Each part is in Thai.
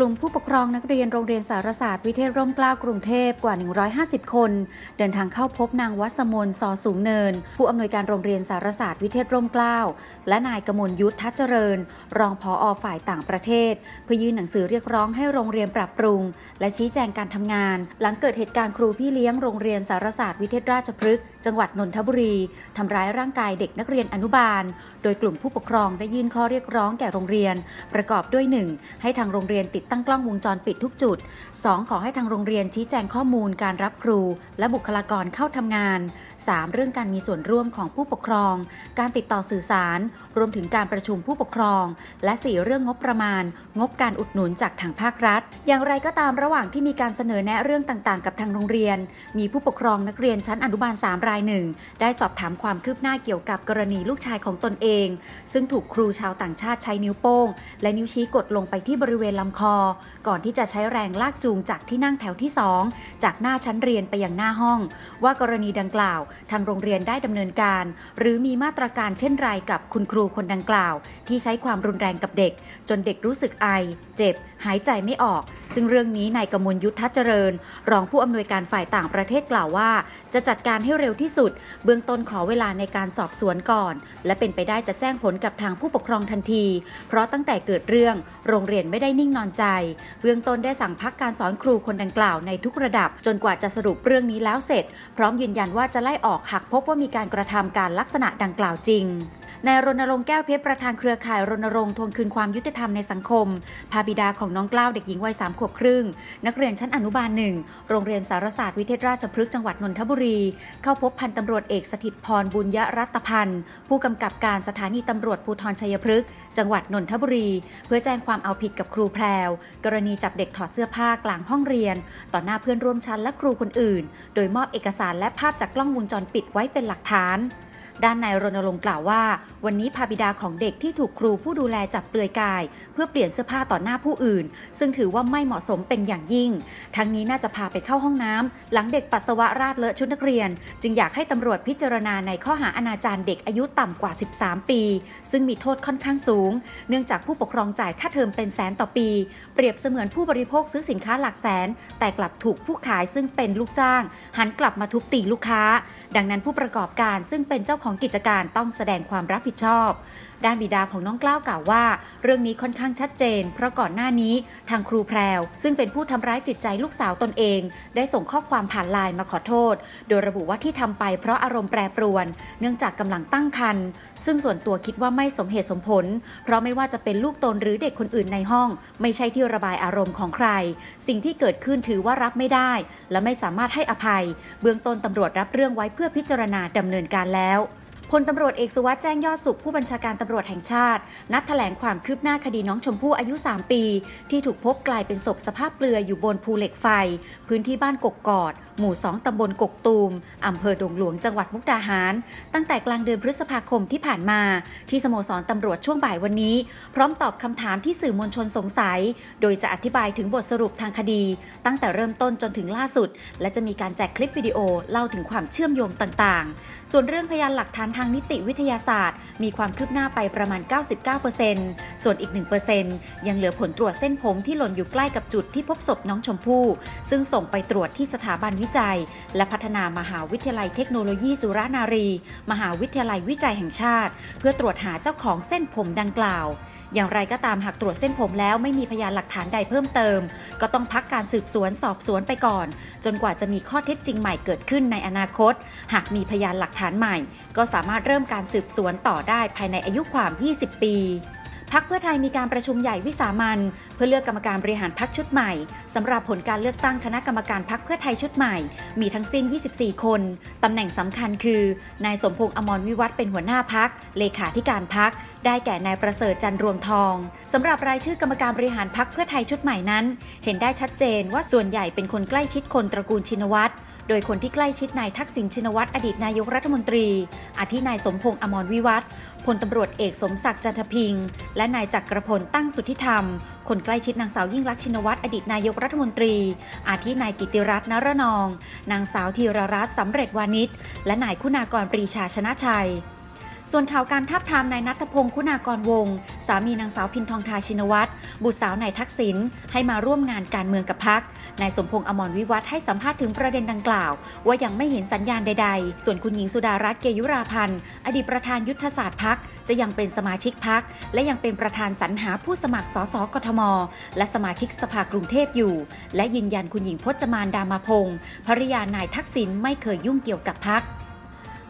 กลุ่มผู้ปกครองนักเรียนโรงเรียนสารศาสตร์วิเทศร่มเกล้ากรุงเทพกว่า 150 คน เดินทางเข้าพบนางวัสมนสอสูงเนิน ผู้อำนวยการโรงเรียนสารศาสตร์วิเทศร่มเกล้าและนายกมลยุทธทัจเจริญ รองผออฝ่ายต่างประเทศ เพื่อยื่นหนังสือเรียกร้องให้โรงเรียนปรับปรุง และชี้แจงการทำงาน หลังเกิดเหตุการณ์ครูพี่เลี้ยงโรงเรียนสารศาสตร์วิเทศราชพฤกษ์จังหวัดนนทบุรีทำร้ายร่างกายเด็กนักเรียนอนุบาล โดยกลุ่มผู้ปกครองได้ยื่นข้อเรียกร้องแก่โรงเรียน ประกอบด้วย 1. ให้ทางโรงเรียนติดตั้งกล้องวงจรปิดทุกจุด 2. ขอให้ทางโรงเรียนชี้แจงข้อมูลการรับครู และบุคลากรเข้าทำงาน 3. เรื่องการมีส่วนร่วมของผู้ปกครอง การติดต่อสื่อสาร รวมถึงการประชุมผู้ปกครอง และ 4 เรื่องงบประมาณ งบการอุดหนุนจากทางภาครัฐ อย่างไรก็ตามระหว่างที่มีการเสนอแนะเรื่องต่างๆ กับทางโรงเรียน มีผู้ปกครองนักเรียนชั้นอนุบาล 3 รายหนึ่งได้สอบถามความคืบหน้าเกี่ยวกับกรณีลูกชายของตนเอง ซึ่งถูกครูชาวต่างชาติใช้นิ้วโป้ง และนิ้วชี้กดลงไปที่บริเวณลำคอก่อนที่จะใช้แรงลากจูงจากที่นั่งแถวที่ 2 จากหน้าชั้นเรียนไปยังหน้าห้อง ว่ากรณีดังกล่าว ทางโรงเรียนได้ดำเนินการ หรือมีมาตรการเช่นไรกับคุณครูคนดังกล่าว ที่ใช้ความรุนแรงกับเด็ก จนเด็กรู้สึกไอ เจ็บ หายใจไม่ออก ซึ่งเรื่องนี้นายกมลยุทธเจริญ รองผู้อำนวยการฝ่ายต่างประเทศกล่าวว่า จะจัดการให้เร็วที่สุด เบื้องต้นขอเวลาในการสอบสวนก่อน และเป็นไปได้จะแจ้งผลกับทางผู้ปกครองทันที เพราะตั้งแต่เกิดเรื่องโรงเรียนไม่ได้นิ่งนอนใจ เบื้องต้นได้สั่งพักการสอนครูคนดังกล่าวในทุกระดับ จนกว่าจะสรุปเรื่องนี้แล้วเสร็จ พร้อมยืนยันว่าจะไล่ออกหากพบว่ามีการกระทำการลักษณะดังกล่าวจริง นายรณรงค์แก้วเพชรประธานเครือข่ายรณรงค์ทวงคืนความยุติธรรมในสังคม พาบิดาของน้องกล้าวเด็กหญิงวัยสามขวบครึ่ง นักเรียนชั้นอนุบาลหนึ่งโรงเรียนสารศาสตร์วิเทศราชพฤกษ์จังหวัดนนทบุรี เข้าพบพันตำรวจเอกสถิตพรบุญยรัตพันธ์ ผู้กำกับการสถานีตำรวจภูธรชัยพฤกษ์จังหวัดนนทบุรี เพื่อแจ้งความเอาผิดกับครูแพรว กรณีจับเด็กถอดเสื้อผ้ากลางห้องเรียน ต่อหน้าเพื่อนร่วมชั้นและครูคนอื่น โดยมอบเอกสารและภาพจากกล้องวงจรปิดไว้เป็นหลักฐาน ด้านนายรณรงค์กล่าวว่า วันนี้พาบิดาของเด็กที่ถูกครูผู้ดูแลจับเปลือยกาย เพื่อเปลี่ยนเสื้อผ้าต่อหน้าผู้อื่น ซึ่งถือว่าไม่เหมาะสมเป็นอย่างยิ่ง ทั้งนี้น่าจะพาไปเข้าห้องน้ำหลังเด็กปัสสาวะราดเลอะชุดนักเรียน จึงอยากให้ตำรวจพิจารณาในข้อหาอนาจารเด็กอายุต่ำกว่า 13 ปี ซึ่งมีโทษค่อนข้างสูง เนื่องจากผู้ปกครองจ่ายค่าเทอมเป็นแสนต่อปี เปรียบเสมือนผู้บริโภคซื้อสินค้าหลักแสน แต่กลับถูกผู้ขายซึ่งเป็นลูกจ้าง หันกลับมาทุบตีลูกค้า ดังนั้นผู้ประกอบการซึ่งเป็นเจ้าของของกิจการต้องแสดงความรับผิดชอบด้านบิดาของน้องกล้าวกล่าวว่า เรื่องนี้ค่อนข้างชัดเจน เพราะก่อนหน้านี้ทางครูแพรว ซึ่งเป็นผู้ทำร้ายจิตใจลูกสาวตนเอง ได้ส่งข้อความผ่านไลน์มาขอโทษ โดยระบุว่าที่ทำไปเพราะอารมณ์แปรปรวน เนื่องจากกำลังตั้งครรภ์ซึ่งส่วนตัวคิดว่าไม่สมเหตุสมผล เพราะไม่ว่าจะเป็นลูกตนหรือเด็กคนอื่นในห้อง ไม่ใช่ที่ระบายอารมณ์ของใคร สิ่งที่เกิดขึ้นถือว่ารับไม่ได้ และไม่สามารถให้อภัย เบื้องต้นตำรวจรับเรื่องไว้เพื่อพิจารณาดำเนินการแล้ว พลตำรวจเอกสุวัสด์แจ้งยอดสุขผู้บัญชาการตำรวจแห่งชาติ นัดแถลงความคืบหน้าคดีน้องชมพู่อายุ 3 ปี ที่ถูกพบกลายเป็นศพสภาพเปลือยอยู่บนภูเหล็กไฟ พื้นที่บ้านกกกอด หมู่ 2 ตำบลกกตูมอำเภอดงหลวงจังหวัดมุกดาหาร ตั้งแต่กลางเดือนพฤษภาคมที่ผ่านมา ที่สโมสรตำรวจช่วงบ่ายวันนี้ พร้อมตอบคำถามที่สื่อมวลชนสงสัย โดยจะอธิบายถึงบทสรุปทางคดี ตั้งแต่เริ่มต้นจนถึงล่าสุด และจะมีการแจกคลิปวิดีโอเล่าถึงความเชื่อมโยงต่างๆ ส่วนเรื่องพยานหลักฐานทางนิติวิทยาศาสตร์ มีความคืบหน้าไปประมาณ 99%ส่วนอีก 1%ยังเหลือผลตรวจเส้นผมที่หล่นอยู่ใกล้กับจุดที่พบศพน้องชมพู่ ซึ่งส่งไปตรวจที่สถาบันวิจัย และพัฒนามหาวิทยาลัยเทคโนโลยีสุรานารี มหาวิทยาลัยวิจัยแห่งชาติ เพื่อตรวจหาเจ้าของเส้นผมดังกล่าว อย่างไรก็ตามหากตรวจเส้นผมแล้วไม่มีพยานหลักฐานใดเพิ่มเติม ก็ต้องพักการสืบสวนสอบสวนไปก่อน จนกว่าจะมีข้อเท็จจริงใหม่เกิดขึ้นในอนาคต หากมีพยานหลักฐานใหม่ ก็สามารถเริ่มการสืบสวนต่อได้ภายในอายุความ 20 ปีพักเพื่อไทยมีการประชุมใหญ่วิสามันเพื่อเลือกกรรมการบริหารพักชุดใหม่สำหรับผลการเลือกตั้งคณะกรรมการพักเพื่อไทยชุดใหม่ มีทั้งสิ้น 24 คนตำแหน่งสำคัญคือ นายสมพงษ์อมรวิวัฒเป็นหัวหน้าพักเลขาธิการพัก ได้แก่นายประเสริฐจันรวงทองสำหรับรายชื่อกรรมการบริหารพักเพื่อไทยชุดใหม่นั้น เห็นได้ชัดเจนว่าส่วนใหญ่เป็นคนใกล้ชิดคนตระกูลชินวัตรโดยคนที่ใกล้ชิดนายทักษิณชินวัตรอดีตนายกรัฐมนตรีอาทินายสมพงษ์อมรวิวัฒพลตำรวจเอกสมศักดิ์จันทพิง และนายจักรพลตั้งสุทธิธรรม คนใกล้ชิดนางสาวยิ่งลักษณ์ชินวัตรอดีตนายกรัฐมนตรี อาทินายกิติรัตน์นรนอง นางสาวธีรรัตน์สำเร็จวานิชและนายคุณากรปรีชาชนะชัย ส่วนข่าวการทับทามนายนัทพงศ์คุณากรวงศ์สามีนางสาวพินทองทาชินวัตร บุตรสาวนายทักษิณให้มาร่วมงานการเมืองกับพักนายสมพงษ์อมรวิวัฒให้สัมภาษณ์ถึงประเด็นดังกล่าว ว่ายังไม่เห็นสัญญาณใดๆ ส่วนคุณหญิงสุดารัตน์เกยุราพันธ์อดีตประธานยุทธศาสตร์พักจะยังเป็นสมาชิกพักและยังเป็นประธานสรรหาผู้สมัครสสกทม และสมาชิกสภากรุงเทพอยู่ และยืนยันคุณหญิงพจมานดามาพงศ์ภริยานายทักษิณไม่เคยยุ่งเกี่ยวกับพัก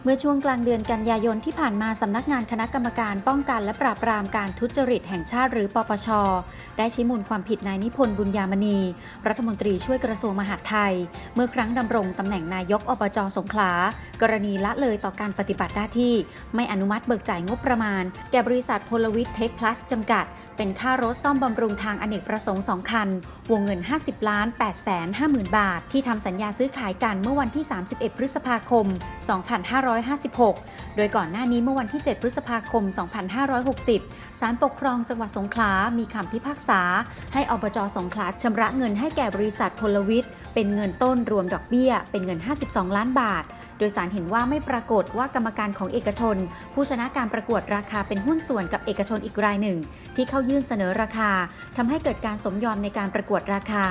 เมื่อช่วงกลางเดือนกันยายนที่ผ่านมาสำนักงานคณะกรรมการป้องกันและปราบปรามการทุจริตแห่งชาติหรือปปช ได้ชี้มูลความผิดนายนิพนธ์บุญยามณี รัฐมนตรีช่วยกระทรวงมหาดไทย เมื่อครั้งดำรงตำแหน่งนายกอบจสงขลา กรณีละเลยต่อการปฏิบัติหน้าที่ ไม่อนุมัติเบิกจ่ายงบประมาณ แก่บริษัทพลวิทย์เทคพลัสจำกัด เป็นค่ารถซ่อมบำรุงทางอเนกประสงค์ 2 คัน วงเงิน 50ล้าน8แสน5หมื่นบาท ที่ทำสัญญาซื้อขายกันเมื่อวันที่ 31 พฤษภาคม2556 โดยก่อนหน้านี้เมื่อวันที่ 7 พฤษภาคม 2560 ศาลปกครองจังหวัดสงขลา มีคำพิพากษา ให้อบจสงขลาชำระเงินให้แก่บริษัทพลวิทย์เป็นเงินต้นรวมดอกเบี้ย เป็นเงิน 52 ล้านบาท โดยสารเห็นว่าไม่ปรากฏว่ากรรมการของเอกชน ผู้ชนะการประกวดราคาเป็นหุ้นส่วนกับเอกชนอีกรายหนึ่ง ที่เข้ายื่นเสนอราคาทำให้เกิดการสมยอมในการประกวดราคา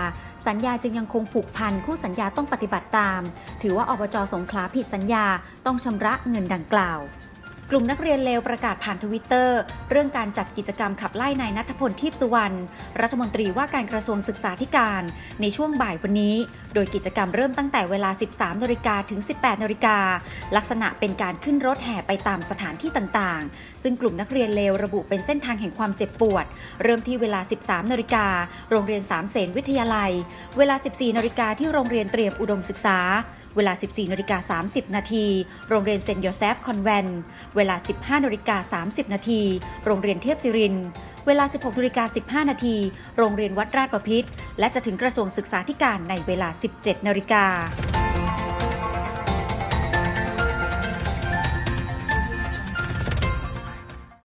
สัญญาจึงยังคงผูกพันคู่สัญญาต้องปฏิบัติตาม ถือว่าอบจสงขลาผิดสัญญาต้องชำระเงินดังกล่าว กลุ่มนักเรียนเลวประกาศผ่านทวิตเตอร์เรื่องการจัดกิจกรรมขับไล่นายนัทพลทีพสุวรรณรัฐมนตรีว่าการกระทรวงศึกษาธิการ ในช่วงบ่ายวันนี้ โดยกิจกรรมเริ่มตั้งแต่เวลา 13นาฬิกาถึง 18นาฬิกาลักษณะเป็นการขึ้นรถแห่ไปตามสถานที่ต่างๆ ซึ่งกลุ่มนักเรียนเลวระบุเป็นเส้นทางแห่งความเจ็บปวด เริ่มที่เวลา 13นาฬิกาโรงเรียนสามเสนวิทยาลัย เวลา 14นาฬิกาที่โรงเรียนเตรียมอุดมศึกษา เวลา 14นาฬิกา30 นาที โรงเรียนเซนต์โยเซฟคอนแวนเวลา 15นาฬิกา30 นาที โรงเรียนเทพศิริน เวลา 16นาฬิกา15 นาที โรงเรียนวัดราชประพิษ และจะถึงกระทรวงศึกษาธิการในเวลา 17นาฬิกา